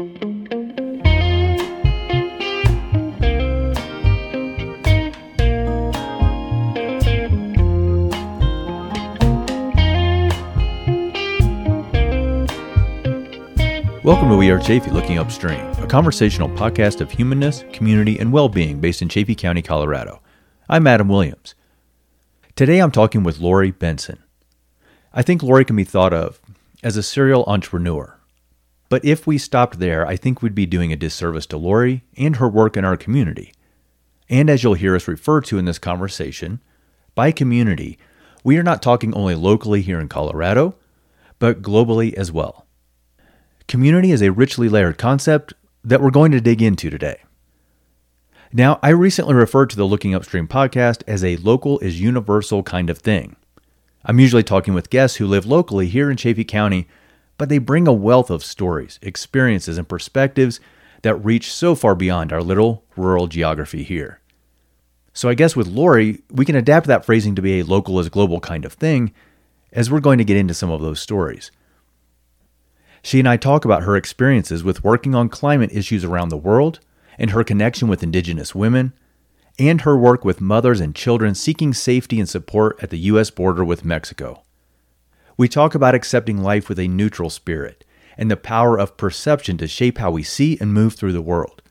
Welcome to We Are Chaffee Looking Upstream, a conversational podcast of humanness, community, and well being based in Chaffee County, Colorado. I'm Adam Williams. Today I'm talking with Laurie Benson. I think Laurie can be thought of as a serial entrepreneur. But if we stopped there, I think we'd be doing a disservice to Laurie and her work in our community. And as you'll hear us refer to in this conversation, by community, we are not talking only locally here in Colorado, but globally as well. Community is a richly layered concept that we're going to dig into today. Now, I recently referred to the Looking Upstream podcast as a local is universal kind of thing. I'm usually talking with guests who live locally here in Chaffee County, but they bring a wealth of stories, experiences, and perspectives that reach so far beyond our little rural geography here. So I guess with Laurie, we can adapt that phrasing to be a local as global kind of thing, as we're going to get into some of those stories. She and I talk about her experiences with working on climate issues around the world and her connection with Indigenous women, and her work with mothers and children seeking safety and support at the U.S. border with Mexico. We talk about accepting life with a neutral spirit and the power of perception to shape how we see and move through the world.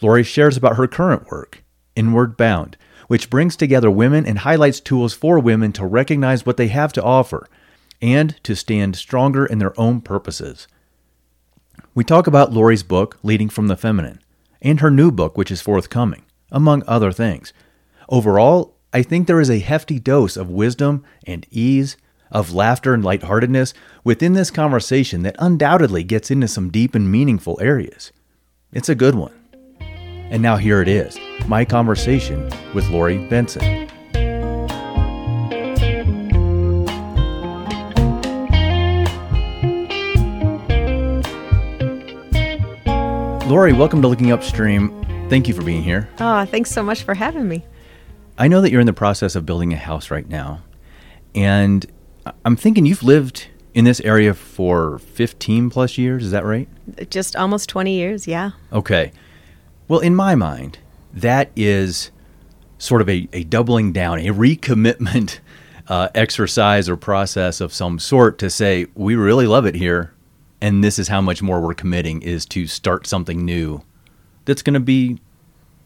Laurie shares about her current work, Inward Bound, which brings together women and highlights tools for women to recognize what they have to offer and to stand stronger in their own purposes. We talk about Laurie's book, Leading from the Feminine, and her new book, which is forthcoming, among other things. Overall, I think there is a hefty dose of wisdom and ease, of laughter and lightheartedness within this conversation that undoubtedly gets into some deep and meaningful areas. It's a good one. And now here it is my conversation with Laurie Benson. Laurie, welcome to Looking Upstream. Thank you for being here. Oh, thanks so much for having me. I know that you're in the process of building a house right now, and I'm thinking you've lived in this area for 15 plus years. Is that right? Just almost 20 years, yeah. Okay. Well, in my mind, that is sort of a, a doubling down, a recommitment uh, exercise or process of some sort to say, we really love it here and this is how much more we're committing is to start something new that's going to be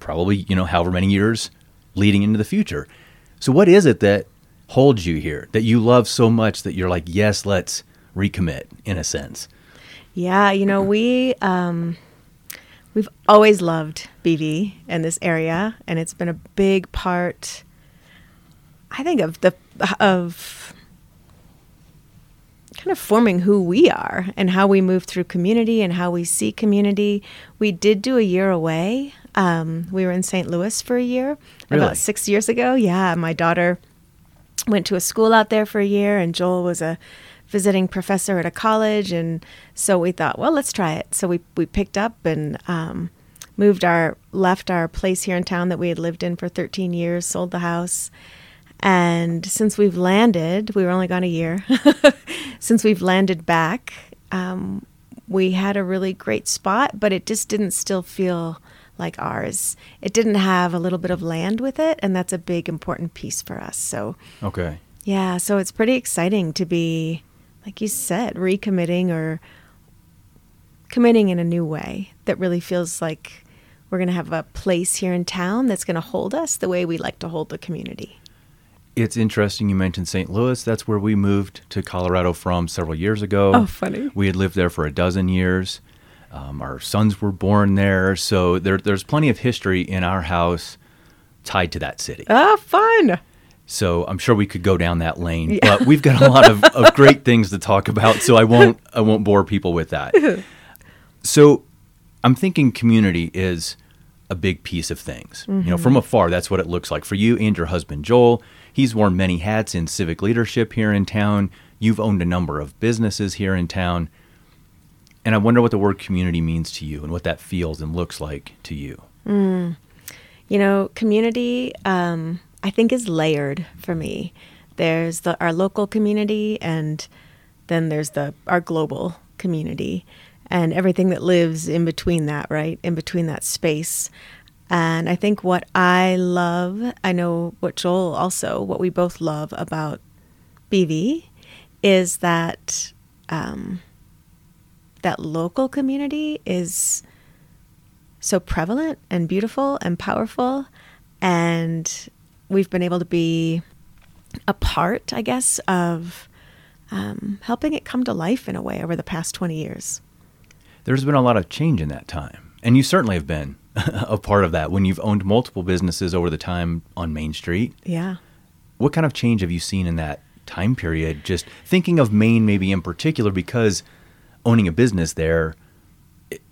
probably you know however many years leading into the future so what is it that holds you here that you love so much that you're like yes let's recommit in a sense yeah you know we um, we've always loved bv and this area and it's been a big part i think of the of kind of forming who we are and how we move through community and how we see community. We did do a year away. Um, we were in St. Louis for a year Really? about six years ago. Yeah, my daughter went to a school out there for a year, and Joel was a visiting professor at a college, and so we thought, well, let's try it. So we we picked up and. Um, moved our left our place here in town that we had lived in for 13 years sold the house and since we've landed, we were only gone a year. since we've landed back, um, we had a really great spot, but it just didn't still feel like ours. It didn't have a little bit of land with it, and that's a big important piece for us. So, okay yeah, so it's pretty exciting to be, like you said, recommitting or committing in a new way that really feels like we're going to have a place here in town that's going to hold us the way we like to hold the community. it's interesting you mentioned st louis that's where we moved to colorado from several years ago Oh, funny. we had lived there for a dozen years um, our sons were born there so there, there's plenty of history in our house tied to that city Ah, fun. So I'm sure we could go down that lane, but we've got a lot of, of great things to talk about. So I won't I won't bore people with that. So I'm thinking community is a big piece of things. You know, from afar, that's what it looks like for you and your husband Joel. He's worn many hats in civic leadership here in town. You've owned a number of businesses here in town. And I wonder what the word community means to you and what that feels and looks like to you. You know, community, um, I think, is layered for me. There's the our local community, and then there's the our global community. and everything that lives in between that, right? In between that space. And I think what I love, I know what Joel also, what we both love about BV is that um, that local community is so prevalent and beautiful and powerful. And we've been able to be a part, I guess, of um, helping it come to life in a way over the past 20 years. There's been a lot of change in that time. And you certainly have been a part of that when you've owned multiple businesses over the time on Main Street. Yeah. What kind of change have you seen in that time period? Just thinking of Main maybe in particular because owning a business there,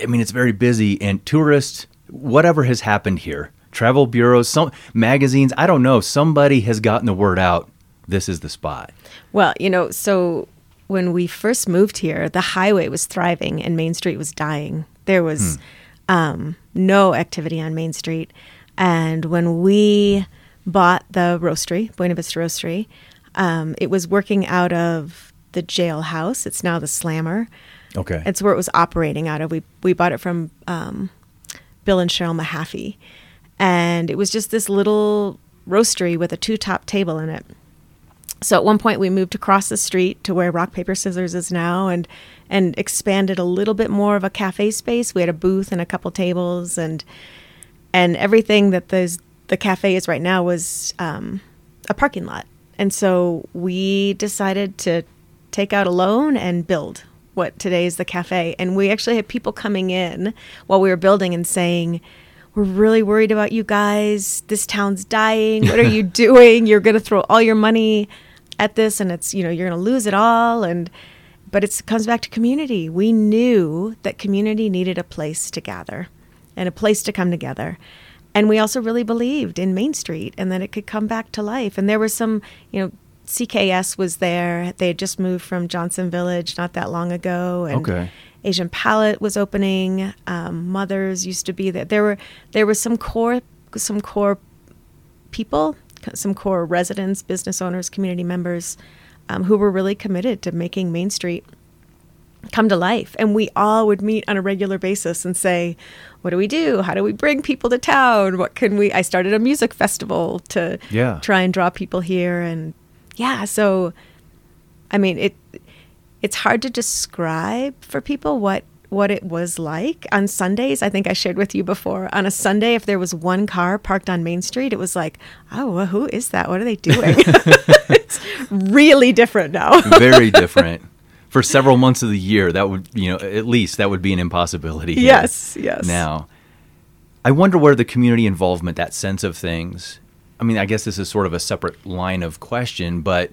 I mean, it's very busy and tourists, whatever has happened here, travel bureaus, some magazines, I don't know, somebody has gotten the word out. This is the spot. Well, you know, so when we first moved here, the highway was thriving and Main Street was dying. There was hmm. um, no activity on Main Street. And when we bought the roastery, Buena Vista Roastery, um, it was working out of the jailhouse. It's now the Slammer. Okay. It's where it was operating out of. We we bought it from um, Bill and Cheryl Mahaffey, and it was just this little roastery with a two top table in it. So at one point we moved across the street to where Rock Paper Scissors is now, and and expanded a little bit more of a cafe space. We had a booth and a couple tables, and and everything that the the cafe is right now was um, a parking lot. And so we decided to take out a loan and build what today is the cafe. And we actually had people coming in while we were building and saying, We're really worried about you guys. This town's dying. What are you doing? You're going to throw all your money at this and it's, you know, you're going to lose it all. And, but it comes back to community. We knew that community needed a place to gather and a place to come together. And we also really believed in Main Street and that it could come back to life. And there was some, you know, CKS was there. They had just moved from Johnson Village not that long ago, and okay. Asian Palette was opening. Um, Mothers used to be there. There were there was some core some core people, some core residents, business owners, community members, um, who were really committed to making Main Street come to life. And we all would meet on a regular basis and say, what do we do? How do we bring people to town? What can we? I started a music festival to yeah. try and draw people here and yeah, so I mean it it's hard to describe for people what what it was like on Sundays. I think I shared with you before. On a Sunday, if there was one car parked on Main Street, it was like, oh, well, who is that? What are they doing? it's really different now. Very different. For several months of the year, that would, you know, at least that would be an impossibility. Yes, yes. Now, I wonder where the community involvement, that sense of things, I mean, I guess this is sort of a separate line of question, but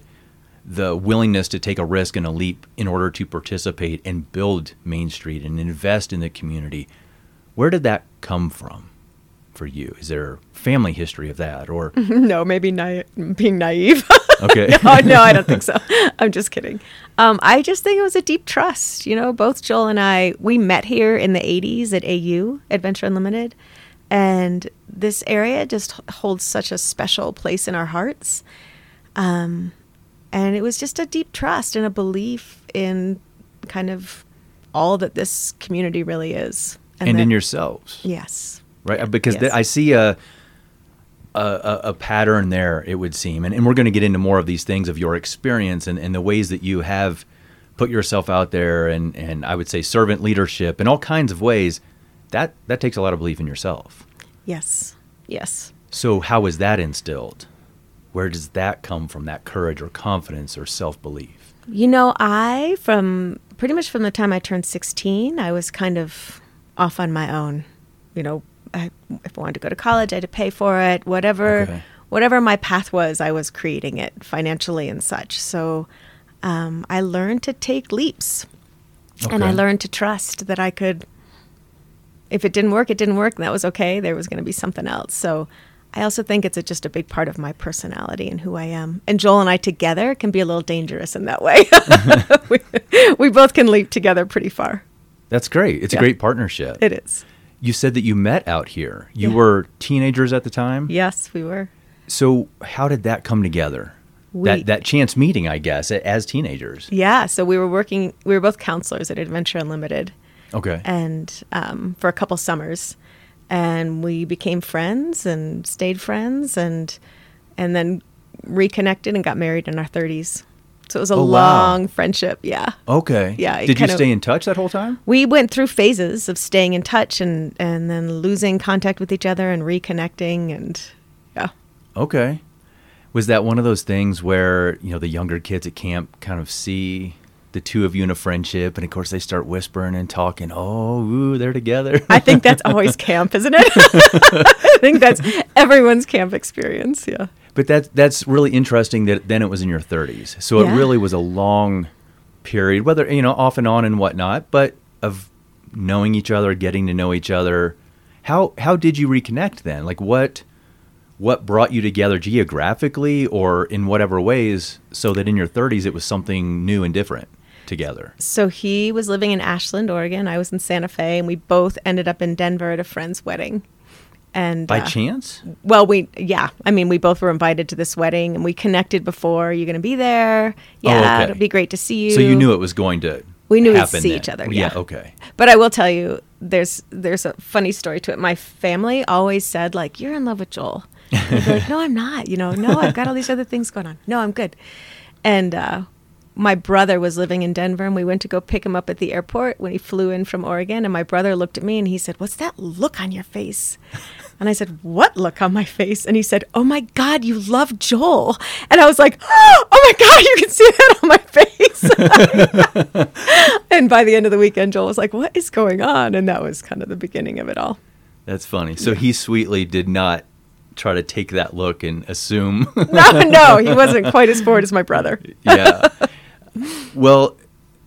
the willingness to take a risk and a leap in order to participate and build Main Street and invest in the community, where did that come from for you? Is there family history of that, or no? Maybe na- being naive. okay. no, no, I don't think so. I'm just kidding. Um, I just think it was a deep trust. You know, both Joel and I we met here in the '80s at AU Adventure Unlimited and this area just holds such a special place in our hearts. Um, and it was just a deep trust and a belief in kind of all that this community really is. And, and that, in yourselves. Yes. Right? Uh, because yes. Th- I see a, a, a, pattern there, it would seem. And, and we're going to get into more of these things of your experience and, and the ways that you have put yourself out there and, and I would say servant leadership in all kinds of ways that that takes a lot of belief in yourself. Yes. Yes. So how is that instilled? Where does that come from? That courage or confidence or self belief? You know, I from pretty much from the time I turned sixteen, I was kind of off on my own. You know, I, if I wanted to go to college, I had to pay for it. Whatever, okay. whatever my path was, I was creating it financially and such. So um, I learned to take leaps, okay. and I learned to trust that I could if it didn't work, it didn't work, and that was okay. There was going to be something else. So I also think it's a, just a big part of my personality and who I am. And Joel and I together can be a little dangerous in that way. we, we, both can leap together pretty far. That's great. It's yeah. a great partnership. It is. You said that you met out here. You yeah. were teenagers at the time? Yes, we were. So, how did that come together? We, that that chance meeting, I guess, as teenagers. Yeah, so we were working we were both counselors at Adventure Unlimited Okay. and um, for a couple summers, and we became friends and stayed friends, and and then reconnected and got married in our thirties. So it was a Oh, wow. long friendship. Yeah, Okay. Yeah, Did you kind of- stay in touch that whole time? we went through phases of staying in touch and and then losing contact with each other and reconnecting, and yeah. Okay. Was that one of those things where, you know, the younger kids at camp kind of see the two of you in a friendship and of course they start whispering and talking, "Oh, ooh, they're together." I think that's always camp, isn't it? I think that's everyone's camp experience. Yeah. But that's that's really interesting that then it was in your 30s. So Yeah. it really was a long period, whether you know off and on and whatnot, but of knowing each other, getting to know each other. How how did you reconnect then? Like what what brought you together geographically or in whatever ways, so that in your 30s it was something new and different together. So he was living in Ashland, Oregon. I was in Santa Fe, and we both ended up in Denver at a friend's wedding. And By uh, chance? well, we yeah, I mean, we both were invited to this wedding, and we connected before. You're going to be there? Yeah, Oh, okay. it'd be great to see you. So you knew it was going to We knew we'd see then. each other, Yeah, yeah. okay. But I will tell you, there's there's a funny story to it. My family always said like, "You're in love with Joel." And I'd be like, "No, I'm not." You know, no, I've got all these other things going on. No, I'm good. And uh, my brother was living in Denver, and we went to go pick him up at the airport when he flew in from Oregon. And my brother looked at me and he said, "What's that look on your face?" And I said, "What look on my face?" And he said, "Oh my God, you love Joel." And I was like, "Oh my God, you can see that on my face." and by the end of the weekend, Joel was like, "What is going on?" And that was kind of the beginning of it all. That's funny. So he sweetly did not try to take that look and assume. No, no, he wasn't quite as bored as my brother. yeah. Well,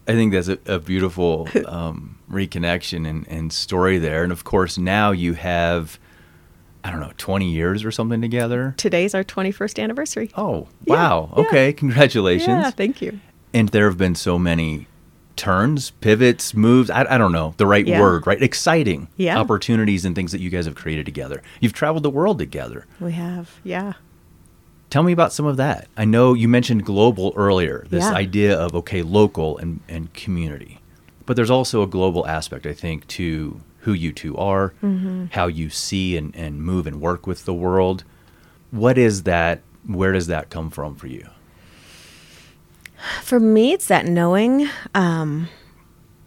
I think that's a, a beautiful um, reconnection and, and story there. And of course, now you have, I don't know, 20 years or something together. Today's our 21st anniversary. Oh, wow. yeah. Okay. Congratulations. Yeah, thank you. and there have been so many turns, pivots, moves. I, I don't know the right Yeah. word, right? Exciting Yeah. opportunities and things that you guys have created together. You've traveled the world together. We have, yeah. Tell me about some of that. I know you mentioned global earlier, this Yeah. idea of, okay, local and, and community. But there's also a global aspect, I think, to who you two are, Mm-hmm. how you see and, and move and work with the world. What is that? Where does that come from for you? For me, it's that knowing um,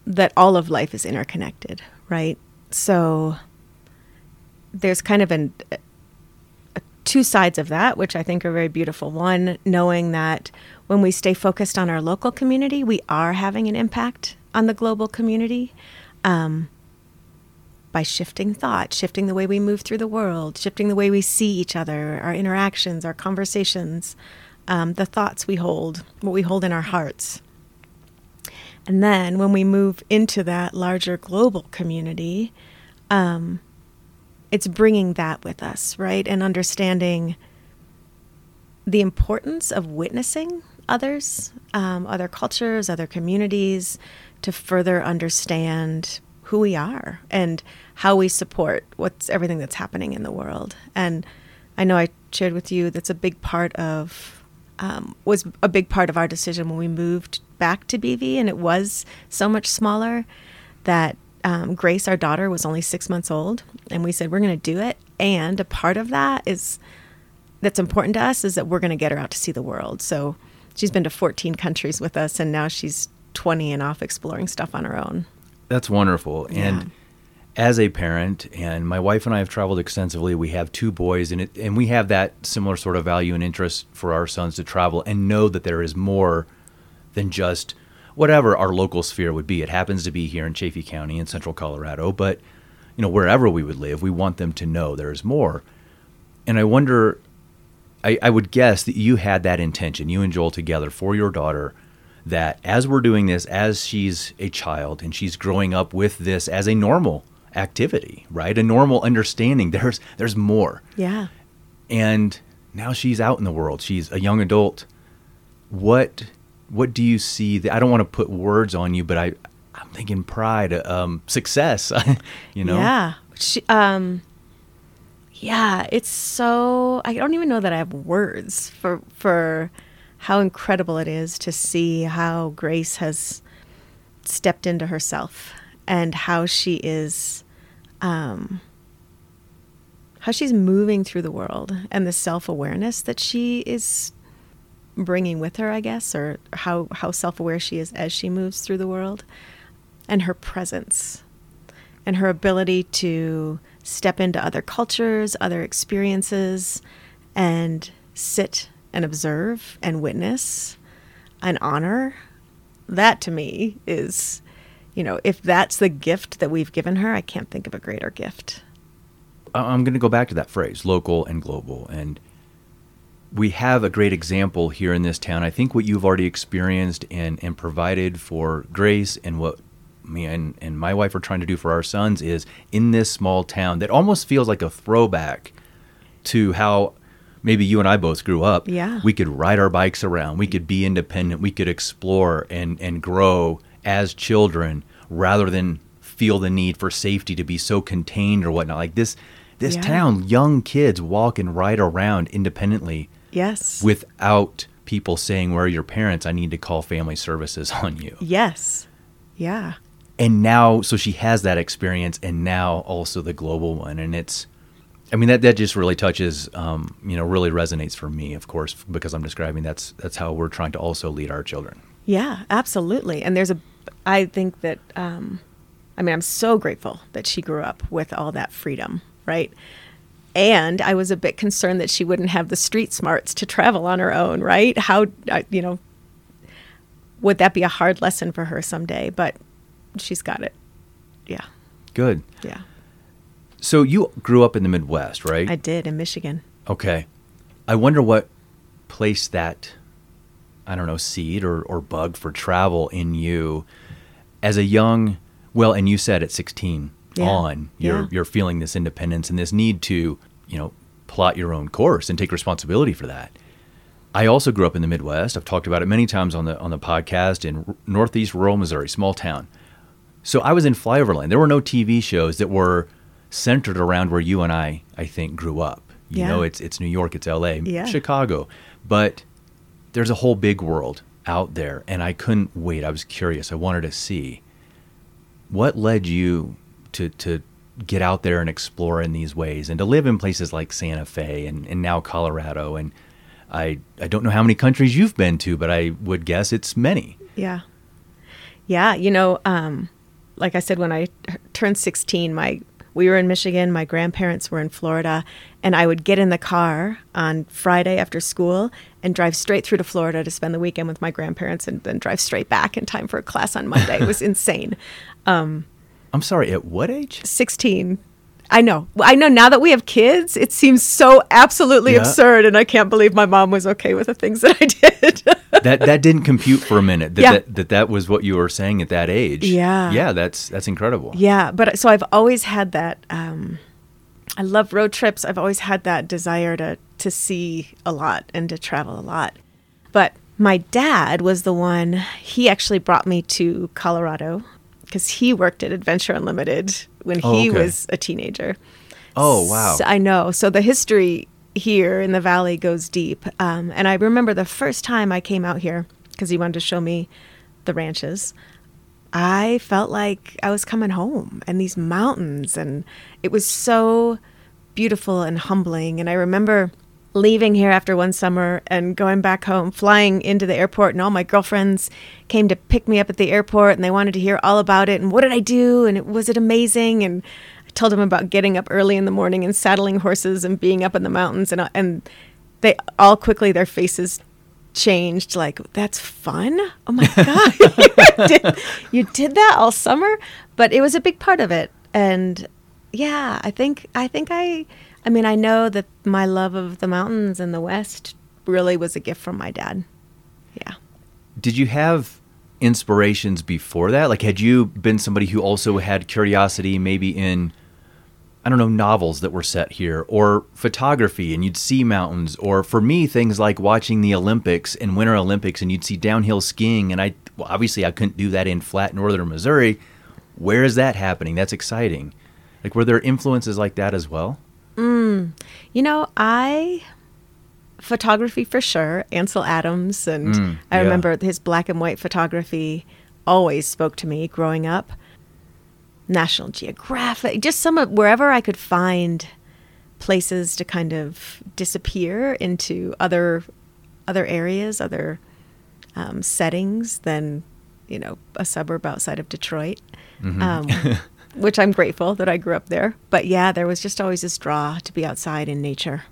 that all of life is interconnected, right? So there's kind of an, two sides of that, which I think are very beautiful. One, knowing that when we stay focused on our local community, we are having an impact on the global community. Um, by shifting thought, shifting the way we move through the world, shifting the way we see each other, our interactions, our conversations, um, the thoughts we hold, what we hold in our hearts. And then when we move into that larger global community, um, it's bringing that with us, right? And understanding the importance of witnessing others, um, other cultures, other communities, to further understand who we are and how we support what's everything that's happening in the world. And I know I shared with you that's a big part of um, was a big part of our decision when we moved back to BV, and it was so much smaller that um, Grace, our daughter, was only six months old, and we said we're going to do it. And a part of that is that's important to us is that we're going to get her out to see the world. So she's been to 14 countries with us, and now she's 20 and off exploring stuff on her own. That's wonderful. Yeah. And as a parent, and my wife and I have traveled extensively. We have two boys, and it, and we have that similar sort of value and interest for our sons to travel and know that there is more than just whatever our local sphere would be. It happens to be here in Chaffee County in Central Colorado, but you know wherever we would live, we want them to know there is more. And I wonder, I, I would guess that you had that intention, you and Joel together for your daughter, that as we're doing this, as she's a child and she's growing up with this as a normal activity, right? A normal understanding. There's there's more. Yeah. And now she's out in the world. She's a young adult. What what do you see that I don't want to put words on you, but I I'm thinking pride, um, success, you know? Yeah. She, um, yeah, it's so I don't even know that I have words for for how incredible it is to see how Grace has stepped into herself and how she is um, how she's moving through the world and the self-awareness that she is bringing with her, I guess, or how how self-aware she is as she moves through the world and her presence and her ability to step into other cultures, other experiences and sit and observe and witness and honor. That to me is you know, if that's the gift that we've given her, I can't think of a greater gift. I'm going to go back to that phrase, local and global. And we have a great example here in this town. I think what you've already experienced and, and provided for Grace and what me and, and my wife are trying to do for our sons is in this small town that almost feels like a throwback to how maybe you and I both grew up. Yeah. We could ride our bikes around, we could be independent, we could explore and, and grow as children rather than feel the need for safety to be so contained or whatnot. Like this this Yeah. town, young kids walk and ride around independently Yes. without people saying, Where are your parents? I need to call family services on you. yes. Yeah. And now so she has that experience and now also the global one. And it's I mean that that just really touches um, you know, really resonates for me, of course, because I'm describing that's that's how we're trying to also lead our children. Yeah, absolutely. And there's a, I think that, um, I mean, I'm so grateful that she grew up with all that freedom, right? And I was a bit concerned that she wouldn't have the street smarts to travel on her own, right? How, uh, you know, would that be a hard lesson for her someday? But she's got it. Yeah, Good. yeah. So you grew up in the Midwest, right? I did in Michigan. Okay. I wonder what placed that, I don't know, seed or, or bug for travel in you as a young, well, and you said at 16 Yeah. on, you're, Yeah. you're feeling this independence and this need to, you know, plot your own course and take responsibility for that. I also grew up in the Midwest. I've talked about it many times on the on the podcast in Northeast rural Missouri, small town. So I was in flyoverland. There were no TV shows that were centered around where you and I, I think, grew up. You Yeah. know, it's it's New York, it's L.A., Yeah. Chicago, but there's a whole big world out there, and I couldn't wait. I was curious. I wanted to see what led you to to get out there and explore in these ways, and to live in places like Santa Fe and, and now Colorado. And I I don't know how many countries you've been to, but I would guess it's many. Yeah. Yeah, you know, um, like I said, when I turned 16, my we were in Michigan, my grandparents were in Florida, and I would get in the car on Friday after school and drive straight through to Florida to spend the weekend with my grandparents and then drive straight back in time for a class on Monday. it was insane. I'm sorry, at what age? 16. I know. I know now that we have kids, it seems so absolutely Yeah. absurd, and I can't believe my mom was okay with the things that I did. that that didn't compute for a minute. That, Yeah. that, that that was what you were saying at that age. Yeah. Yeah, that's that's incredible. Yeah, but so I've always had that. Um, I love road trips. I've always had that desire to to see a lot and to travel a lot. But my dad was the one. He actually brought me to Colorado because he worked at Adventure Unlimited when Oh, he okay. was a teenager. Oh wow. So I know. So the history here in the valley goes deep. Um, and I remember the first time I came out here because he wanted to show me the ranches. I felt like I was coming home and these mountains, and it was so beautiful and humbling. And I remember leaving here after one summer and going back home, flying into the airport, and all my girlfriends came to pick me up at the airport and they wanted to hear all about it and what did I do and was it amazing? And I told them about getting up early in the morning and saddling horses and being up in the mountains and uh, and they all quickly their faces changed like that's fun? Oh my god you, did, you did that all summer? But it was a big part of it and yeah i think i think i i mean i know that my love of the mountains and the west really was a gift from my dad yeah Did you have inspirations before that? Like, had you been somebody who also had curiosity, maybe in, I don't know, novels that were set here, or photography, and you'd see mountains, or for me, things like watching the Olympics and Winter Olympics, and you'd see downhill skiing, and I, well, obviously, I couldn't do that in flat northern Missouri. Where is that happening? That's exciting. Like, were there influences like that as well? You know, I photography for sure. Ansel Adams, and Mm, I yeah. remember his black and white photography always spoke to me growing up. National Geographic, just some of wherever I could find places to kind of disappear into other other areas, other um, settings than you know a suburb outside of Detroit. Mm-hmm. Um, which I'm grateful that I grew up there. But yeah, there was just always this draw to be outside in nature.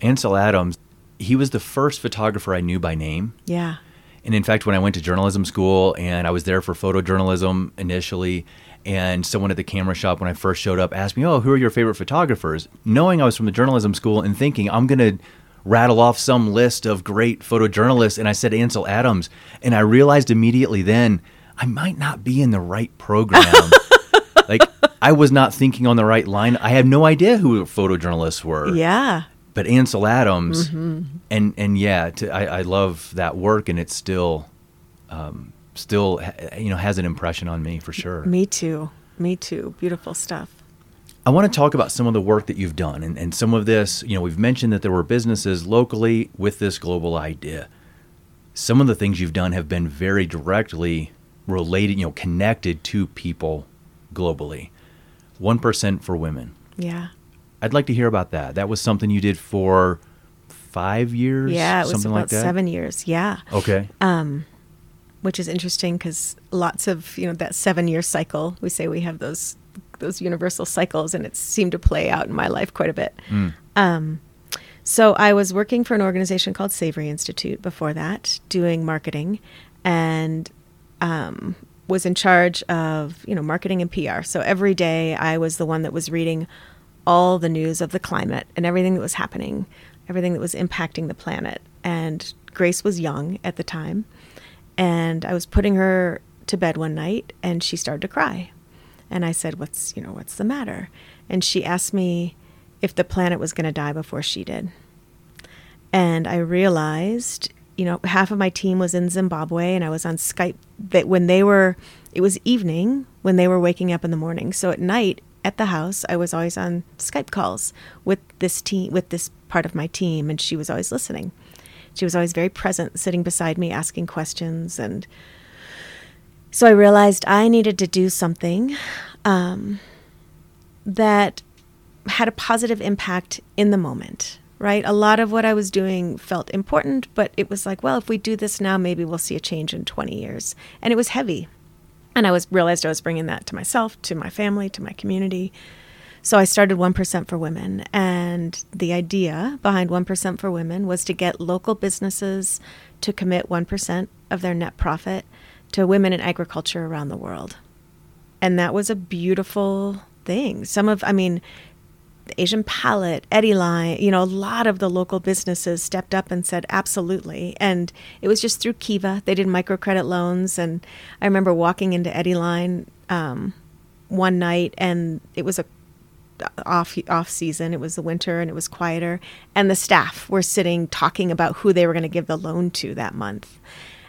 Ansel Adams, he was the first photographer I knew by name. Yeah. And in fact, when I went to journalism school and I was there for photojournalism initially, and someone at the camera shop when I first showed up asked me, "Oh, who are your favorite photographers?" Knowing I was from the journalism school and thinking I'm going to rattle off some list of great photojournalists, and I said Ansel Adams, and I realized immediately then I might not be in the right program. like I was not thinking on the right line. I had no idea who photojournalists were. Yeah. But Ansel Adams, mm-hmm. and and yeah, to, I, I love that work, and it's still, um, still, you know, has an impression on me for sure. Me too. Me too. Beautiful stuff. I want to talk about some of the work that you've done, and, and some of this. You know, we've mentioned that there were businesses locally with this global idea. Some of the things you've done have been very directly related, you know, connected to people globally. 1% for women. Yeah. I'd like to hear about that. That was something you did for five years? Yeah, it was something about like seven years. Yeah. Okay. Um, which is interesting because lots of, you know, that seven year cycle, we say we have those those universal cycles and it seemed to play out in my life quite a bit. Mm. Um, so I was working for an organization called Savory Institute before that, doing marketing, and um, was in charge of you know marketing and PR. So every day I was the one that was reading all the news of the climate and everything that was happening, everything that was impacting the planet. And Grace was young at the time, and I was putting her to bed one night and she started to cry. And I said, "What's, you know, what's the matter?" And she asked me if the planet was going to die before she did. And I realized you know, half of my team was in Zimbabwe and I was on Skype that when they were it was evening when they were waking up in the morning. So at night at the house, I was always on Skype calls with this team with this part of my team and she was always listening. She was always very present, sitting beside me asking questions and so I realized I needed to do something um, that had a positive impact in the moment right? A lot of what I was doing felt important, but it was like, well, if we do this now, maybe we'll see a change in 20 years. And it was heavy. And I was realized I was bringing that to myself, to my family, to my community. So I started 1% for Women. And the idea behind 1% for Women was to get local businesses to commit 1% of their net profit to women in agriculture around the world. And that was a beautiful thing. Some of, I mean, the Asian Palette, Eddyline, you know, a lot of the local businesses stepped up and said absolutely. And it was just through Kiva. They did microcredit loans. And I remember walking into Eddyline um, one night and it was a off off season. It was the winter and it was quieter. And the staff were sitting talking about who they were going to give the loan to that month.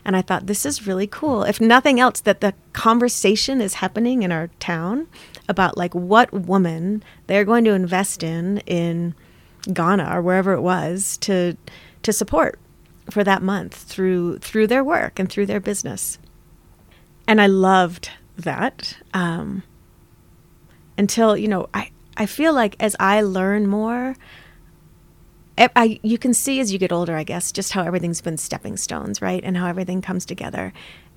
And I thought, this is really cool. If nothing else, that the conversation is happening in our town about like what woman they're going to invest in in Ghana or wherever it was to to support for that month through through their work and through their business. And I loved that um, until you know I I feel like as I learn more, I, you can see as you get older, I guess, just how everything's been stepping stones, right? And how everything comes together.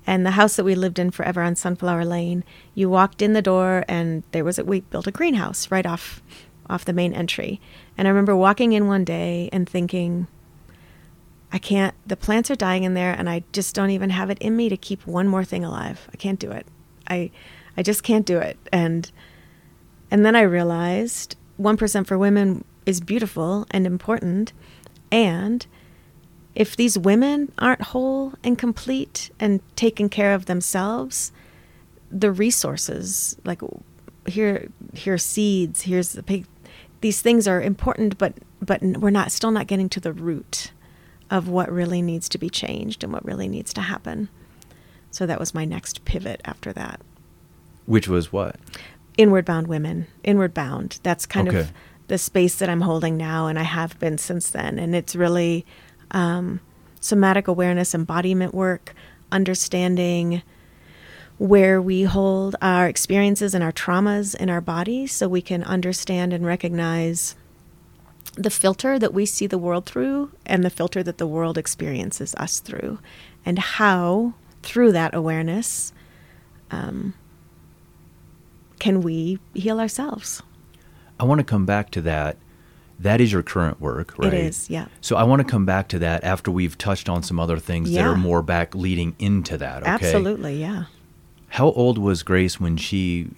And the house that we lived in forever on Sunflower Lane, you walked in the door and there was a, we built a greenhouse right off off the main entry. And I remember walking in one day and thinking, I can't, the plants are dying in there and I just don't even have it in me to keep one more thing alive. I can't do it. I, I just can't do it. And, and then I realized 1% for women is beautiful and important. And if these women aren't whole and complete and taking care of themselves, the resources, like here, here seeds, here's the pig, these things are important, but but we're not still not getting to the root of what really needs to be changed and what really needs to happen. So that was my next pivot after that. Which was what? Inward bound women. Inward bound. That's kind okay. of the space that I'm holding now, and I have been since then. And it's really um, somatic awareness, embodiment work, understanding where we hold our experiences and our traumas in our body so we can understand and recognize the filter that we see the world through and the filter that the world experiences us through, and how, through that awareness, um, can we heal ourselves? I want to come back to that. That is your current work, right? It is, yeah. So I want to come back to that after we've touched on some other things Yeah. that are more back leading into that. Okay? Absolutely, yeah. How old was Grace when she,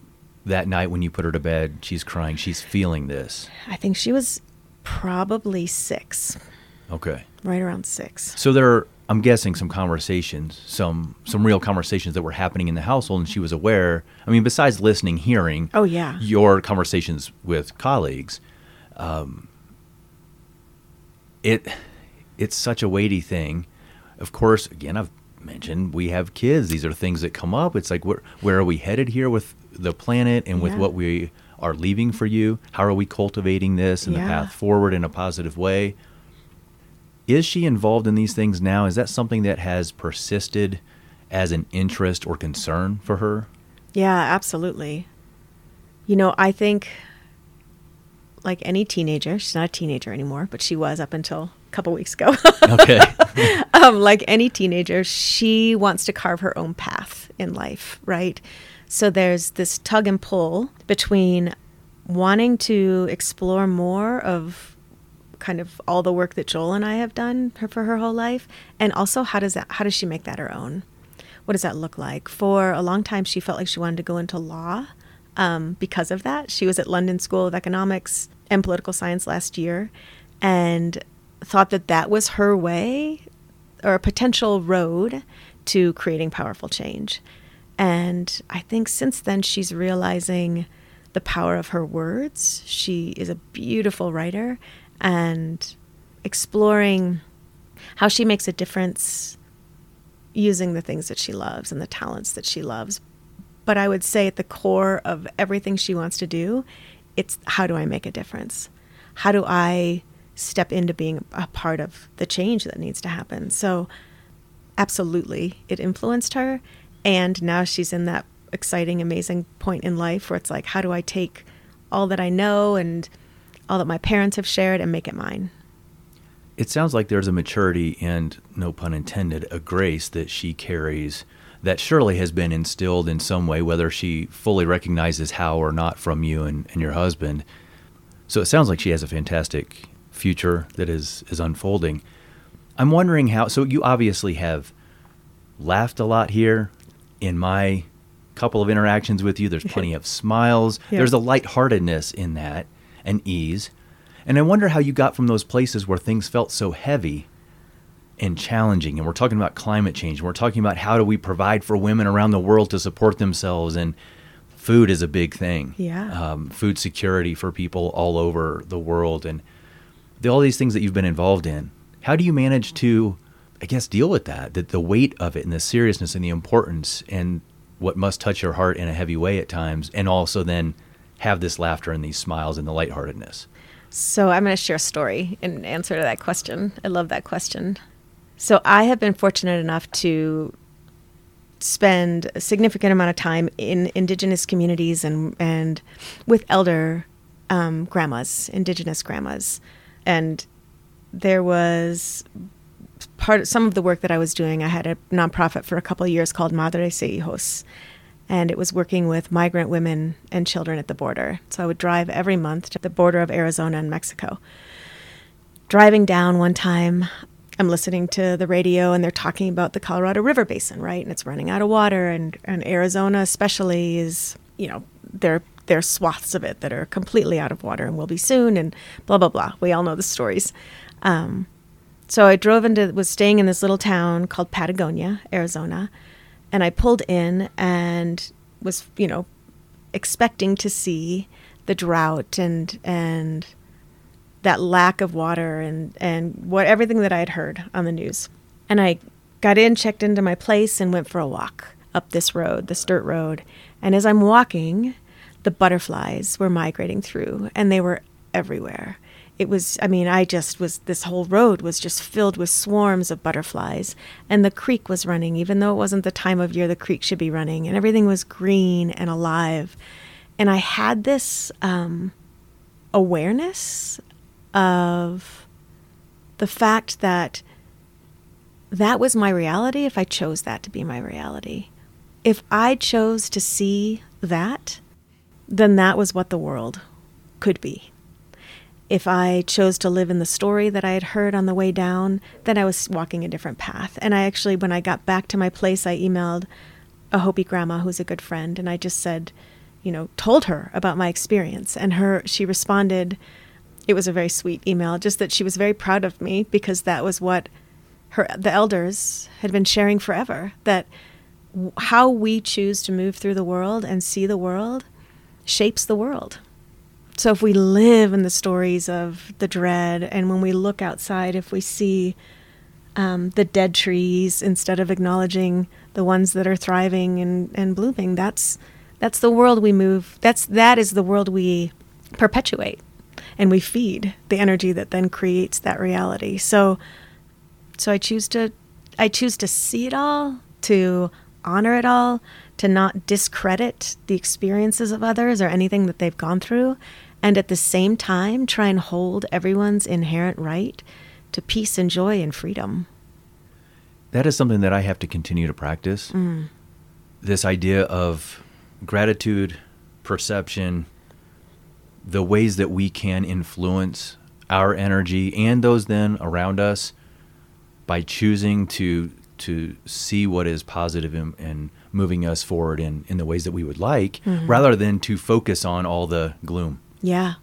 that night when you put her to bed, she's crying, she's feeling this? I think she was probably six, Okay. right around six. So there are, I'm guessing, some conversations, some some real conversations that were happening in the household, and she was aware. I mean, besides listening, hearing, Oh, yeah. your conversations with colleagues, um, it it's such a weighty thing. Of course, again, I've mentioned we have kids. These are things that come up. It's like where where are we headed here with the planet and with Yeah. what we are leaving for you? How are we cultivating this and the path forward in a positive way? Is she involved in these things now? Is that something that has persisted as an interest or concern for her? Yeah, absolutely. You know, I think like any teenager, she's not a teenager anymore, but she was up until a couple weeks ago. Okay. um, like any teenager, she wants to carve her own path in life, right? So there's this tug and pull between wanting to explore more of kind of all the work that Joel and I have done for her whole life, and also how does that how does she make that her own? What does that look like? For a long time, she felt like she wanted to go into law um, because of that. She was at London School of Economics and Political Science last year, and thought that that was her way or a potential road to creating powerful change. And I think since then, she's realizing the power of her words. She is a beautiful writer and exploring how she makes a difference using the things that she loves and the talents that she loves. But I would say at the core of everything she wants to do, it's how do I make a difference? How do I step into being a part of the change that needs to happen? So, absolutely, it influenced her. And now she's in that exciting, amazing point in life where it's like, how do I take all that I know and all that my parents have shared and make it mine? It sounds like there's a maturity and, no pun intended, a grace that she carries that surely has been instilled in some way, whether she fully recognizes how or not from you and, and your husband. So it sounds like she has a fantastic future that is, is unfolding. I'm wondering how, so you obviously have laughed a lot here in my couple of interactions with you. There's plenty of smiles. Yeah. There's a lightheartedness in that and ease. And I wonder how you got from those places where things felt so heavy and challenging. And we're talking about climate change. And we're talking about how do we provide for women around the world to support themselves. And food is a big thing. Yeah. Um, food security for people all over the world. And the, all these things that you've been involved in. How do you manage to, I guess, deal with that? That the weight of it and the seriousness and the importance and what must touch your heart in a heavy way at times. And also then have this laughter and these smiles and the lightheartedness. So I'm going to share a story in answer to that question. I love that question. So I have been fortunate enough to spend a significant amount of time in indigenous communities and and with elder um, grandmas, indigenous grandmas, and there was part of some of the work that I was doing. I had a nonprofit for a couple of years called Madres e Hijos, and it was working with migrant women and children at the border. So I would drive every month to the border of Arizona and Mexico. Driving down one time, I'm listening to the radio and they're talking about the Colorado River Basin, right? And it's running out of water, and, and Arizona especially is, you know, there there are swaths of it that are completely out of water and will be soon, and blah blah blah. We all know the stories. Um, so I drove into was staying in this little town called Patagonia, Arizona, and I pulled in and was you know expecting to see the drought and and that lack of water and and what everything that I had heard on the news. And I got in, checked into my place, and went for a walk up this road, this dirt road. And as I'm walking, the butterflies were migrating through, and they were everywhere. It was i mean i just was this whole road was just filled with swarms of butterflies and the creek was running. Even though it wasn't the time of year the creek should be running and everything was green and alive. And i had this um, awareness of the fact that that was my reality if i chose that to be my reality. If i chose to see that then that was what the world could be if I chose to live in the story that I had heard on the way down, then I was walking a different path. And I actually, when I got back to my place, I emailed a Hopi grandma who's a good friend, and I just said, you know, told her about my experience. And her, she responded, it was a very sweet email, just that she was very proud of me because that was what her, the elders had been sharing forever. That how we choose to move through the world and see the world shapes the world. So if we live in the stories of the dread, and when we look outside, if we see um, the dead trees instead of acknowledging the ones that are thriving and, and blooming, that's that's the world we move. That's that is the world we perpetuate, and we feed the energy that then creates that reality. So, so I choose to I choose to see it all, to honor it all, to not discredit the experiences of others or anything that they've gone through, and at the same time try and hold everyone's inherent right to peace and joy and freedom. That is something that I have to continue to practice. Mm. This idea of gratitude, perception, the ways that we can influence our energy and those then around us by choosing to to see what is positive and, and moving us forward in, in the ways that we would like mm-hmm. rather than to focus on all the gloom. Yeah.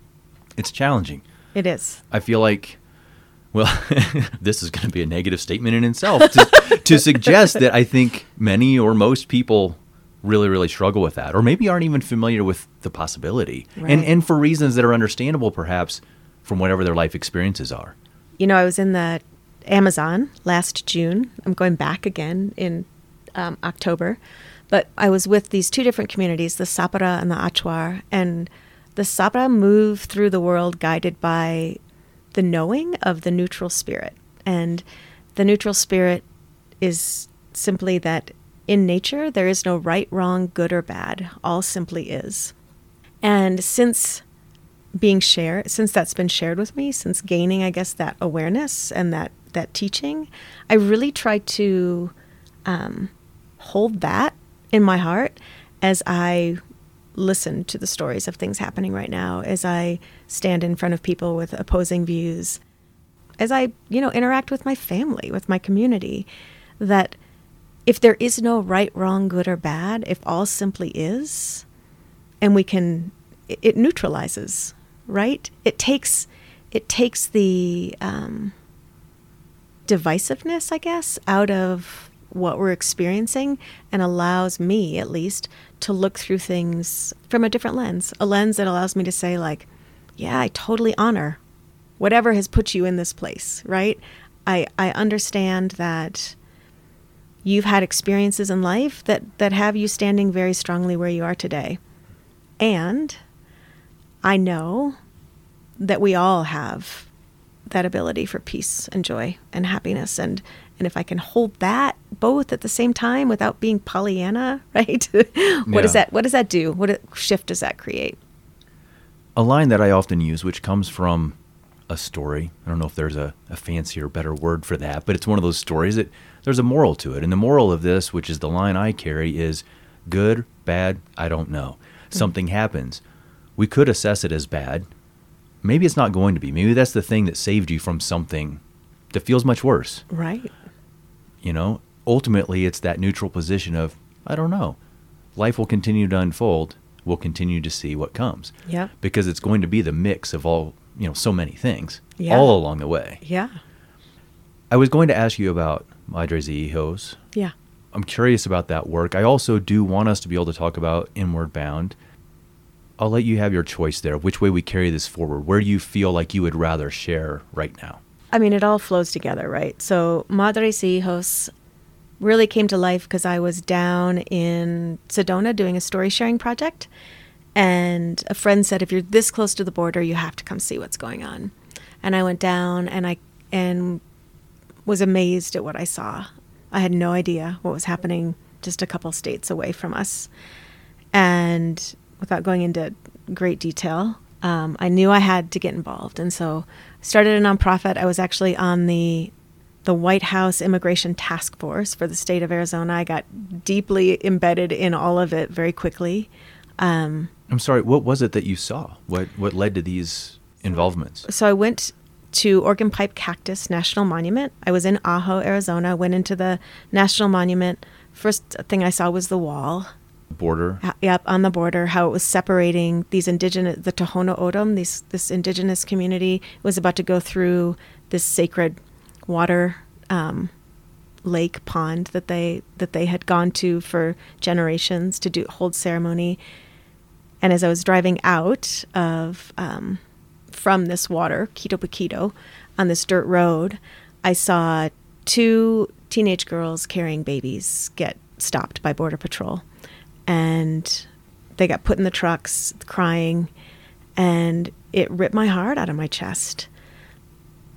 It's challenging. It is. I feel like, well, this is going to be a negative statement in itself to, to suggest that I think many or most people really, really struggle with that, or maybe aren't even familiar with the possibility, right. and and for reasons that are understandable, perhaps from whatever their life experiences are. You know, I was in the Amazon last June. I'm going back again in um, October, but I was with these two different communities, the Sapara and the Achuar, and the Sapara move through the world guided by the knowing of the neutral spirit. And the neutral spirit is simply that in nature, there is no right, wrong, good, or bad. All simply is. And since being shared, since that's been shared with me, since gaining, I guess, that awareness and that, that teaching, I really try to um, hold that in my heart as I listen to the stories of things happening right now as I stand in front of people with opposing views, as I, you know, interact with my family, with my community, that if there is no right, wrong, good, or bad, if all simply is, and we can, it, it neutralizes, right? It takes, it takes the um, divisiveness, I guess, out of what we're experiencing and allows me, at least, to look through things from a different lens, a lens that allows me to say, like, yeah, I totally honor whatever has put you in this place, right? I, I understand that you've had experiences in life that, that have you standing very strongly where you are today. And I know that we all have that ability for peace and joy and happiness and and if I can hold that both at the same time without being Pollyanna, right? what yeah. does that what does that do? What shift does that create? A line that I often use, which comes from a story. I don't know if there's a, a fancier, better word for that, but it's one of those stories that there's a moral to it. And the moral of this, which is the line I carry, is good, bad, I don't know. Mm-hmm. Something happens. We could assess it as bad. Maybe it's not going to be. Maybe that's the thing that saved you from something that feels much worse. Right. You know, ultimately, it's that neutral position of, I don't know. Life will continue to unfold. We'll continue to see what comes. Yeah. Because it's going to be the mix of all, you know, so many things yeah. all along the way. Yeah. I was going to ask you about Madres y Hijos. Yeah. I'm curious about that work. I also do want us to be able to talk about Inward Bound. I'll let you have your choice there, which way we carry this forward. Where you feel like you would rather share right now? I mean, it all flows together, right? So, Madres Hijos really came to life because I was down in Sedona doing a story sharing project. And a friend said, if you're this close to the border, you have to come see what's going on. and I went down and I and was amazed at what I saw. I had no idea what was happening just a couple states away from us. And without going into great detail, um, I knew I had to get involved. And so I started a nonprofit. I was actually on the the White House Immigration Task Force for the state of Arizona. I got deeply embedded in all of it very quickly. Um, I'm sorry, what was it that you saw? What what led to these involvements? so I went to Organ Pipe Cactus National Monument. I was in Ajo, Arizona. Went into the National Monument. First thing I saw was the wall. Border. Yep, on the border, how it was separating these indigenous, the Tohono O'odham, these this indigenous community was about to go through this sacred water um, lake pond that they that they had gone to for generations to do hold ceremony. And as I was driving out of um, from this water, Quitobaquito, on this dirt road, I saw two teenage girls carrying babies get stopped by Border Patrol. And they got put in the trucks crying, and it ripped my heart out of my chest.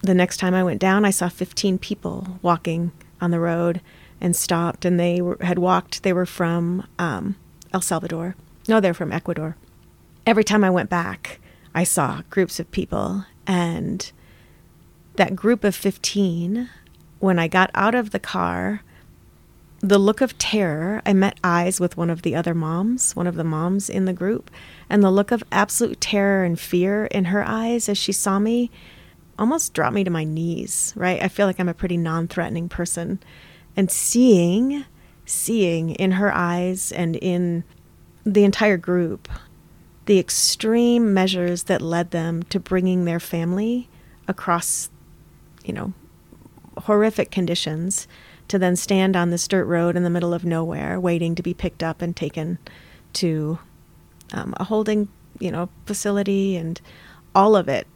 The next time I went down, I saw 15 people walking on the road and stopped, and they were, had walked, they were from um, El Salvador. No, they're from Ecuador. Every time I went back, I saw groups of people, and that group of 15, when I got out of the car, the look of terror, I met eyes with one of the other moms, one of the moms in the group, and the look of absolute terror and fear in her eyes as she saw me almost dropped me to my knees, right? I feel like I'm a pretty non threatening person. And seeing, seeing in her eyes and in the entire group the extreme measures that led them to bringing their family across, you know, horrific conditions to then stand on this dirt road in the middle of nowhere waiting to be picked up and taken to um, a holding, you know, facility and all of it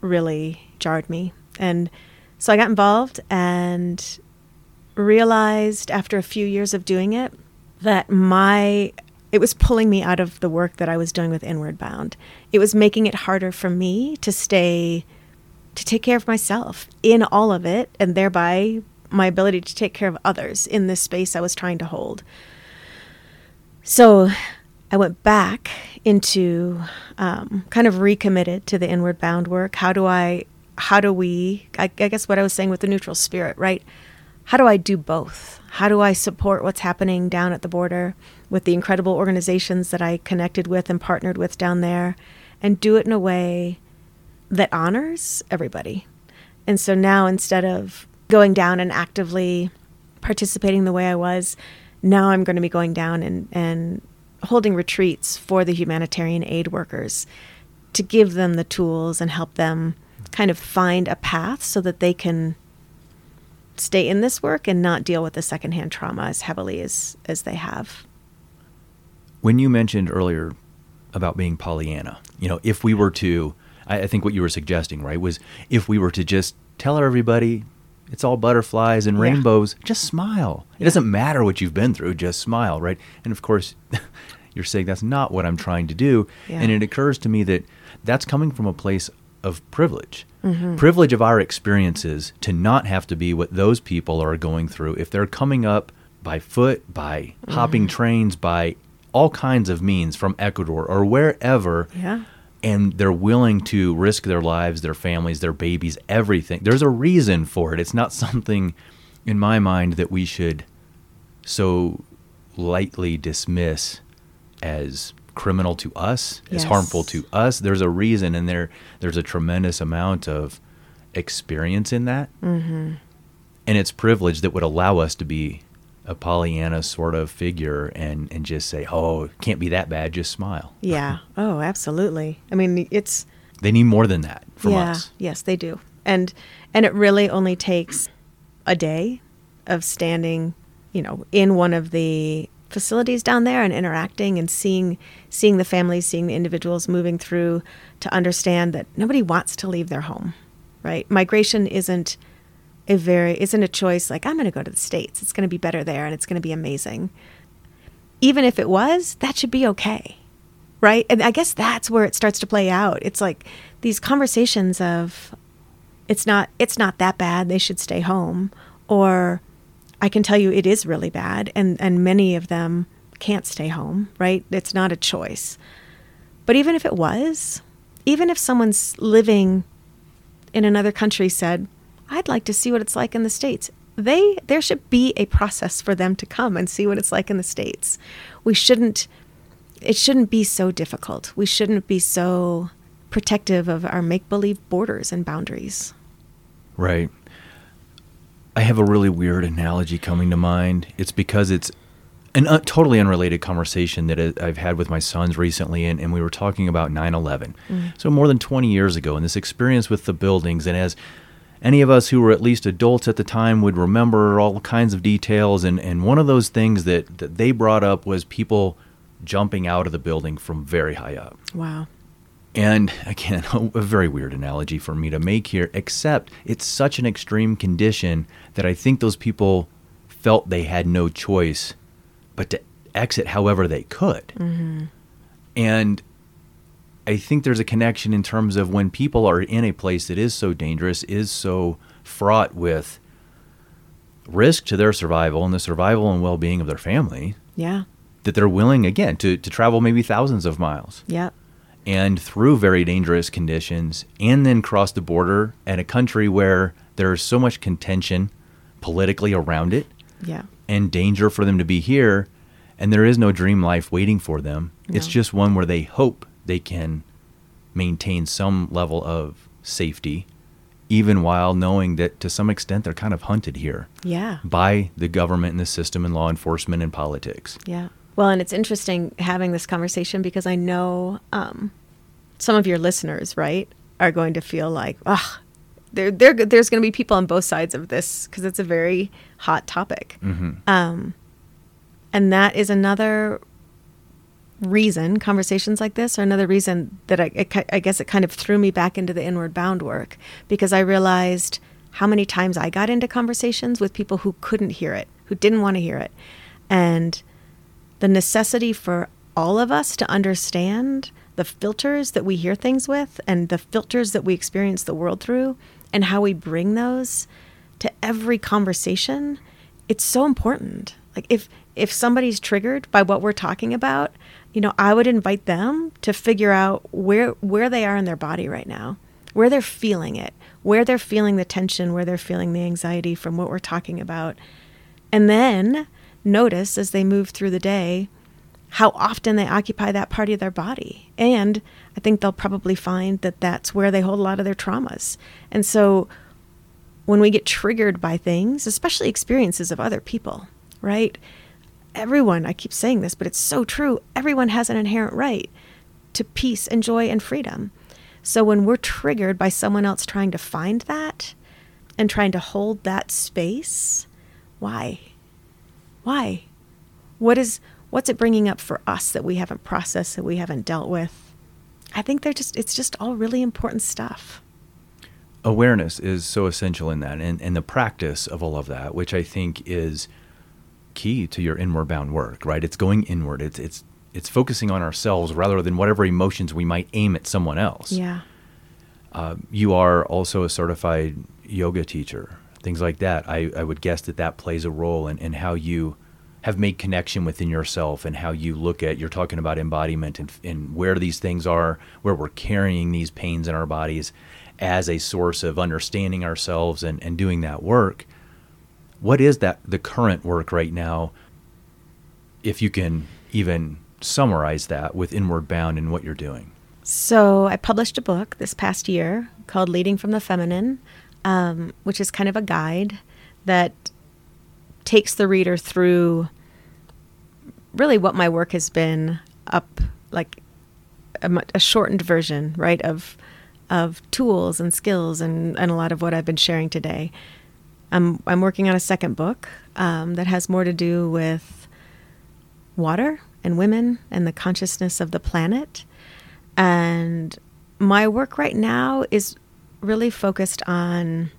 really jarred me. And so I got involved and realized after a few years of doing it that my it was pulling me out of the work that I was doing with Inward Bound. It was making it harder for me to stay to take care of myself in all of it and thereby my ability to take care of others in this space I was trying to hold. So I went back into um, kind of recommitted to the inward bound work. How do I, how do we, I, I guess what I was saying with the neutral spirit, right? How do I do both? How do I support what's happening down at the border with the incredible organizations that I connected with and partnered with down there and do it in a way that honors everybody? And so now instead of going down and actively participating the way I was, now I'm going to be going down and, and holding retreats for the humanitarian aid workers to give them the tools and help them kind of find a path so that they can stay in this work and not deal with the secondhand trauma as heavily as, as they have. When you mentioned earlier about being Pollyanna, you know, if we were to, I, I think what you were suggesting, right, was if we were to just tell everybody it's all butterflies and Yeah. rainbows, just smile. It doesn't matter what you've been through, just smile, right? And of course, you're saying that's not what I'm trying to do. Yeah. And it occurs to me that that's coming from a place of privilege. Mm-hmm. Privilege of our experiences to not have to be what those people are going through if they're coming up by foot, by Mm-hmm. hopping trains, by all kinds of means from Ecuador or wherever Yeah. And they're willing to risk their lives, their families, their babies, everything. There's a reason for it. It's not something in my mind that we should so lightly dismiss as criminal to us, as harmful to us. There's a reason and there there's a tremendous amount of experience in that. Mm-hmm. And it's privilege that would allow us to be a Pollyanna sort of figure and, and just say, oh, it can't be that bad, just smile. Yeah. Oh, absolutely. I mean, it's They need more than that from yeah, us. Yes, they do. And and it really only takes a day of standing, you know, in one of the facilities down there and interacting and seeing seeing the families, seeing the individuals moving through to understand that nobody wants to leave their home. Right? Migration isn't a very isn't a choice like I'm going to go to the states. It's going to be better there and it's going to be amazing. Even if it was, that should be okay right? And I guess that's where it starts to play out. It's like these conversations of it's not it's not that bad. They should stay home. Or I can tell you it is really bad, and and many of them can't stay home. Right? It's not a choice. But even if it was, even if someone's living in another country said, I'd like to see what it's like in the States. They there should be a process for them to come and see what it's like in the States. We shouldn't it shouldn't be so difficult. We shouldn't be so protective of our make believe borders and boundaries. Right. I have a really weird analogy coming to mind. It's because it's an uh, totally unrelated conversation that I've had with my sons recently, and, and we were talking about 9 11. Mm. So, more than 20 years ago, and this experience with the buildings. And as any of us who were at least adults at the time would remember all kinds of details, and, and one of those things that, that they brought up was people jumping out of the building from very high up. Wow. And again, a very weird analogy for me to make here, except it's such an extreme condition that I think those people felt they had no choice but to exit however they could. Mm-hmm. And I think there's a connection in terms of when people are in a place that is so dangerous, is so fraught with risk to their survival and the survival and well being of their family. Yeah. That they're willing, again, to, to travel maybe thousands of miles. Yeah and through very dangerous conditions, and then cross the border at a country where there's so much contention politically around it, yeah, and danger for them to be here, and there is no dream life waiting for them. No. It's just one where they hope they can maintain some level of safety, even while knowing that to some extent they're kind of hunted here, yeah, by the government and the system and law enforcement and politics, yeah. Well, and it's interesting having this conversation because I know um, some of your listeners, right, are going to feel like, ah, there, there, there's going to be people on both sides of this because it's a very hot topic. Mm-hmm. Um, and that is another reason conversations like this are another reason that I, I guess it kind of threw me back into the inward bound work because I realized how many times I got into conversations with people who couldn't hear it, who didn't want to hear it. And the necessity for all of us to understand the filters that we hear things with and the filters that we experience the world through and how we bring those to every conversation it's so important like if if somebody's triggered by what we're talking about you know i would invite them to figure out where where they are in their body right now where they're feeling it where they're feeling the tension where they're feeling the anxiety from what we're talking about and then notice as they move through the day how often they occupy that part of their body. And I think they'll probably find that that's where they hold a lot of their traumas. And so when we get triggered by things, especially experiences of other people, right? Everyone, I keep saying this, but it's so true. Everyone has an inherent right to peace and joy and freedom. So when we're triggered by someone else trying to find that and trying to hold that space, why? Why? What is what's it bringing up for us that we haven't processed that we haven't dealt with? I think they're just it's just all really important stuff. Awareness is so essential in that and, and the practice of all of that, which I think is key to your inward bound work, right? It's going inward. It's it's it's focusing on ourselves rather than whatever emotions we might aim at someone else. Yeah. Uh, you are also a certified yoga teacher things like that. I, I would guess that that plays a role in, in how you have made connection within yourself and how you look at you're talking about embodiment and, and where these things are where we're carrying these pains in our bodies as a source of understanding ourselves and, and doing that work what is that the current work right now if you can even summarize that with inward bound and what you're doing so i published a book this past year called leading from the feminine um, which is kind of a guide that takes the reader through really what my work has been up like a, a, shortened version right of of tools and skills and, and a lot of what I've been sharing today. I'm I'm working on a second book um, that has more to do with water and women and the consciousness of the planet. And my work right now is really focused on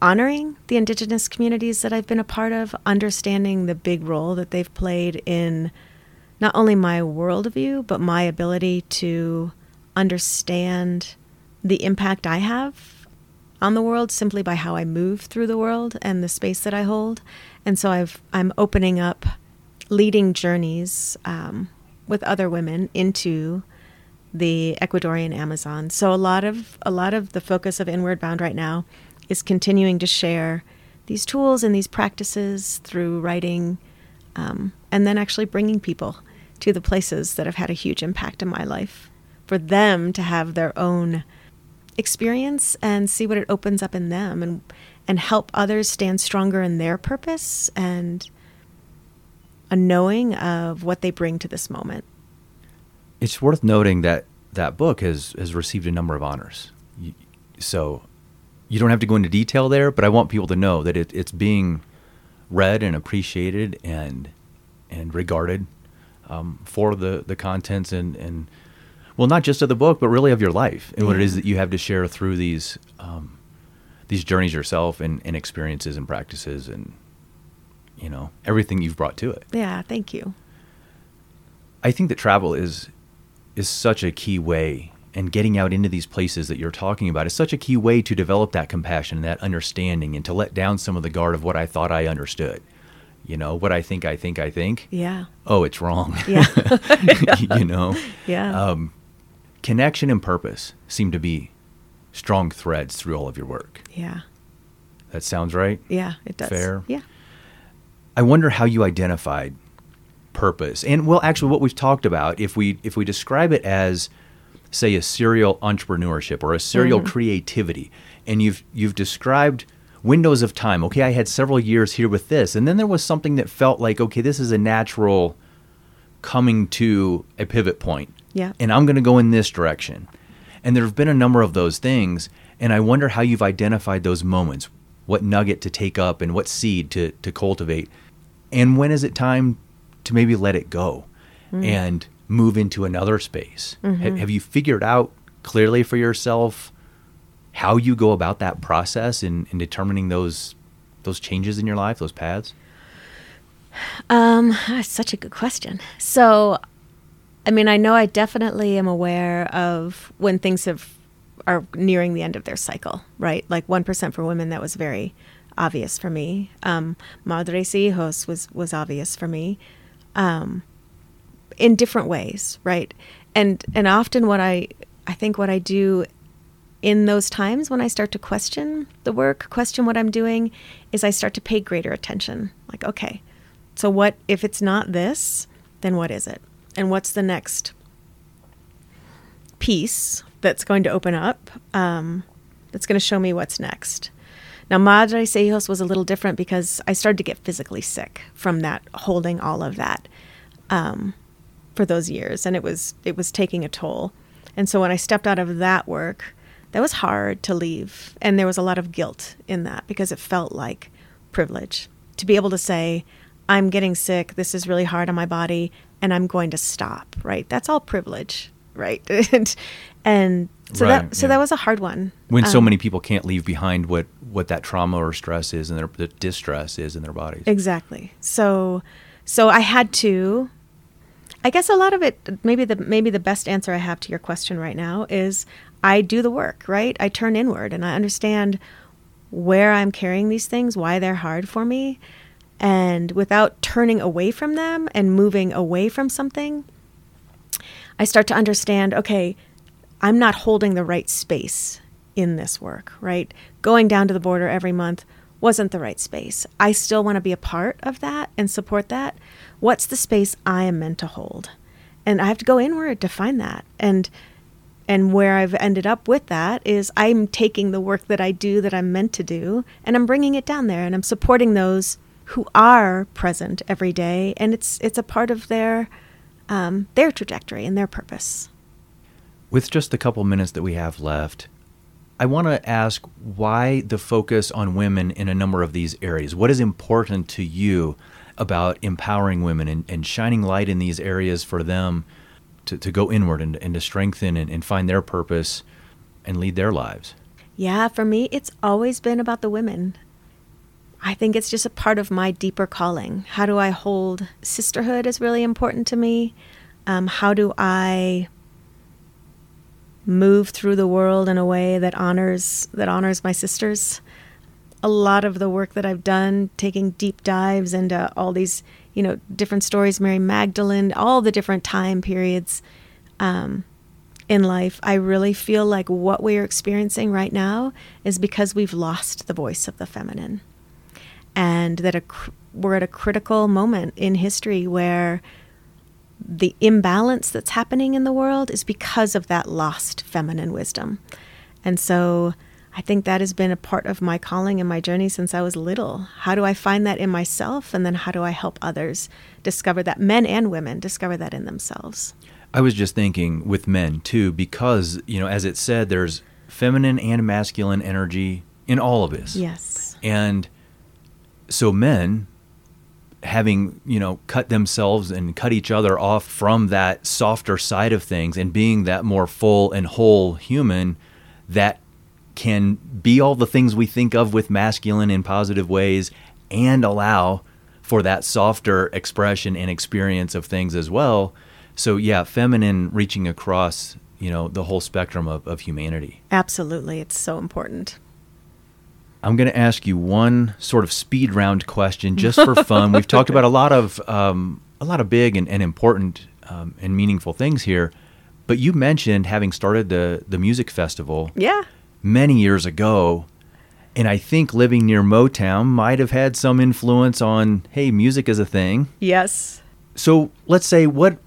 honoring the indigenous communities that I've been a part of, understanding the big role that they've played in not only my worldview, but my ability to understand the impact I have on the world simply by how I move through the world and the space that I hold. And so I've I'm opening up leading journeys um, with other women into the Ecuadorian Amazon. So a lot of a lot of the focus of Inward Bound right now is continuing to share these tools and these practices through writing, um, and then actually bringing people to the places that have had a huge impact in my life, for them to have their own experience and see what it opens up in them, and and help others stand stronger in their purpose and a knowing of what they bring to this moment. It's worth noting that that book has has received a number of honors. So you don't have to go into detail there, but I want people to know that it, it's being read and appreciated and and regarded um, for the the contents and and well, not just of the book, but really of your life and yeah. what it is that you have to share through these um, these journeys yourself and, and experiences and practices and you know everything you've brought to it. Yeah, thank you. I think that travel is is such a key way and getting out into these places that you're talking about is such a key way to develop that compassion and that understanding and to let down some of the guard of what I thought I understood. You know, what I think I think I think. Yeah. Oh, it's wrong. Yeah. you know? Yeah. Um, connection and purpose seem to be strong threads through all of your work. Yeah. That sounds right? Yeah, it does. Fair? Yeah. I wonder how you identified purpose. And well, actually what we've talked about, if we if we describe it as say a serial entrepreneurship or a serial mm-hmm. creativity and you've you've described windows of time okay i had several years here with this and then there was something that felt like okay this is a natural coming to a pivot point yeah and i'm going to go in this direction and there have been a number of those things and i wonder how you've identified those moments what nugget to take up and what seed to to cultivate and when is it time to maybe let it go mm. and move into another space? Mm-hmm. Ha- have you figured out clearly for yourself how you go about that process in, in determining those those changes in your life, those paths? Um, that's such a good question. So, I mean, I know I definitely am aware of when things have are nearing the end of their cycle, right? Like one percent for women, that was very obvious for me. Um, Madres y Hijos was was obvious for me. Um, in different ways, right? And and often what I I think what I do in those times when I start to question the work, question what I'm doing, is I start to pay greater attention. Like, okay, so what if it's not this, then what is it? And what's the next piece that's going to open up um, that's going to show me what's next? Now, Madre y Hijos was a little different because I started to get physically sick from that, holding all of that. Um, for those years and it was it was taking a toll. And so when I stepped out of that work, that was hard to leave and there was a lot of guilt in that because it felt like privilege to be able to say I'm getting sick, this is really hard on my body and I'm going to stop, right? That's all privilege, right? and, and so right, that so yeah. that was a hard one. When um, so many people can't leave behind what what that trauma or stress is and their the distress is in their bodies. Exactly. So so I had to I guess a lot of it, maybe the maybe the best answer I have to your question right now is I do the work, right? I turn inward and I understand where I'm carrying these things, why they're hard for me, and without turning away from them and moving away from something, I start to understand, okay, I'm not holding the right space in this work, right? Going down to the border every month wasn't the right space. I still want to be a part of that and support that, what's the space I am meant to hold? And I have to go inward to find that. And and where I've ended up with that is I'm taking the work that I do that I'm meant to do and I'm bringing it down there and I'm supporting those who are present every day and it's it's a part of their um, their trajectory and their purpose. With just a couple minutes that we have left, I want to ask why the focus on women in a number of these areas. What is important to you about empowering women and, and shining light in these areas for them to, to go inward and, and to strengthen and, and find their purpose and lead their lives? Yeah, for me, it's always been about the women. I think it's just a part of my deeper calling. How do I hold sisterhood is really important to me. Um, how do I move through the world in a way that honors that honors my sisters. A lot of the work that I've done, taking deep dives into all these, you know, different stories, Mary Magdalene, all the different time periods um, in life, I really feel like what we are experiencing right now is because we've lost the voice of the feminine, and that a, we're at a critical moment in history where the imbalance that's happening in the world is because of that lost feminine wisdom. And so I think that has been a part of my calling and my journey since I was little. How do I find that in myself? And then how do I help others discover that, men and women discover that in themselves? I was just thinking with men too, because, you know, as it said, there's feminine and masculine energy in all of us. Yes. And so men having you know cut themselves and cut each other off from that softer side of things and being that more full and whole human that can be all the things we think of with masculine in positive ways and allow for that softer expression and experience of things as well. So yeah feminine reaching across you know the whole spectrum of, of humanity. Absolutely. It's so important I'm going to ask you one sort of speed round question just for fun. We've talked about a lot of um, a lot of big and, and important um, and meaningful things here, but you mentioned having started the the music festival. Yeah. Many years ago, and I think living near Motown might have had some influence on hey, music is a thing. Yes. So let's say what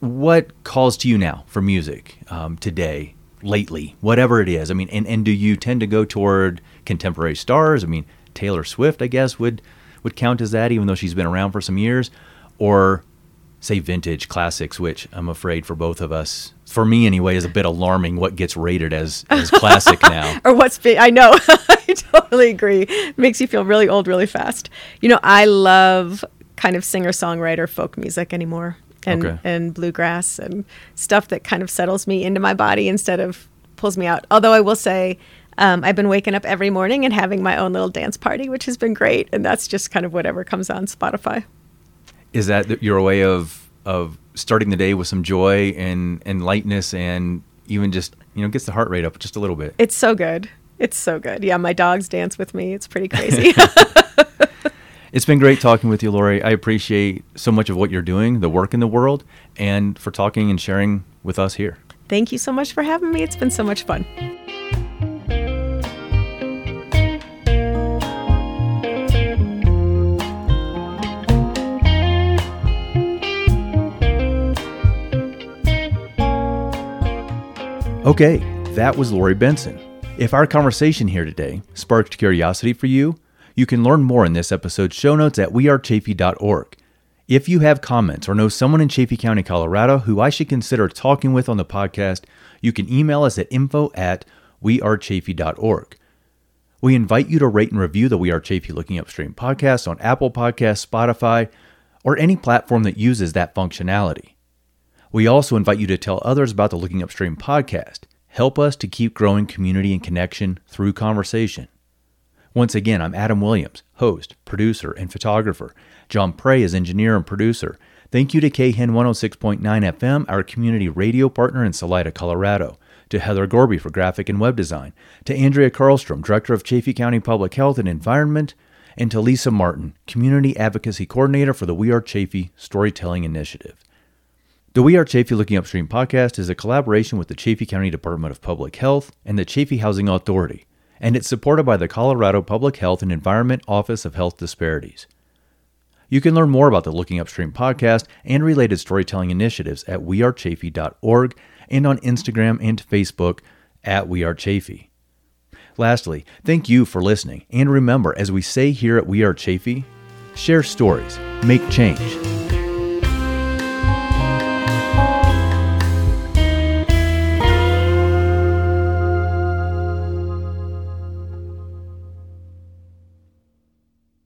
what calls to you now for music um, today, lately, whatever it is. I mean, and, and do you tend to go toward contemporary stars. I mean, Taylor Swift, I guess, would would count as that, even though she's been around for some years, or say vintage classics, which I'm afraid for both of us, for me anyway, is a bit alarming. What gets rated as as classic now, or what's I know, I totally agree. It makes you feel really old really fast. You know, I love kind of singer songwriter folk music anymore. And, okay. and bluegrass and stuff that kind of settles me into my body instead of pulls me out. Although I will say, um, I've been waking up every morning and having my own little dance party, which has been great. And that's just kind of whatever comes on Spotify. Is that your way of of starting the day with some joy and and lightness and even just you know gets the heart rate up just a little bit? It's so good. It's so good. Yeah, my dogs dance with me. It's pretty crazy. it's been great talking with you, Laurie. I appreciate so much of what you're doing, the work in the world, and for talking and sharing with us here. Thank you so much for having me. It's been so much fun. Okay, that was Laurie Benson. If our conversation here today sparked curiosity for you, you can learn more in this episode's show notes at wearechaffee.org. If you have comments or know someone in Chaffee County, Colorado who I should consider talking with on the podcast, you can email us at info at wearechaffee.org. We invite you to rate and review the We Are Chaffee Looking Upstream podcast on Apple Podcasts, Spotify, or any platform that uses that functionality. We also invite you to tell others about the Looking Upstream podcast. Help us to keep growing community and connection through conversation. Once again, I'm Adam Williams, host, producer, and photographer. Jon Pray is engineer and producer. Thank you to KHEN 106.9 FM, our community radio partner in Salida, Colorado. To Heather Gorby for graphic and web design. To Andrea Carlstrom, Director of Chaffee County Public Health and Environment. And to Lisa Martin, Community Advocacy Coordinator for the We Are Chaffee Storytelling Initiative. The We Are Chaffee Looking Upstream podcast is a collaboration with the Chaffee County Department of Public Health and the Chaffee Housing Authority, and it's supported by the Colorado Public Health and Environment Office of Health Disparities. You can learn more about the Looking Upstream podcast and related storytelling initiatives at wearechaffee.org and on Instagram and Facebook at We Are Chaffee. Lastly, thank you for listening, and remember, as we say here at We Are Chaffee, share stories, make change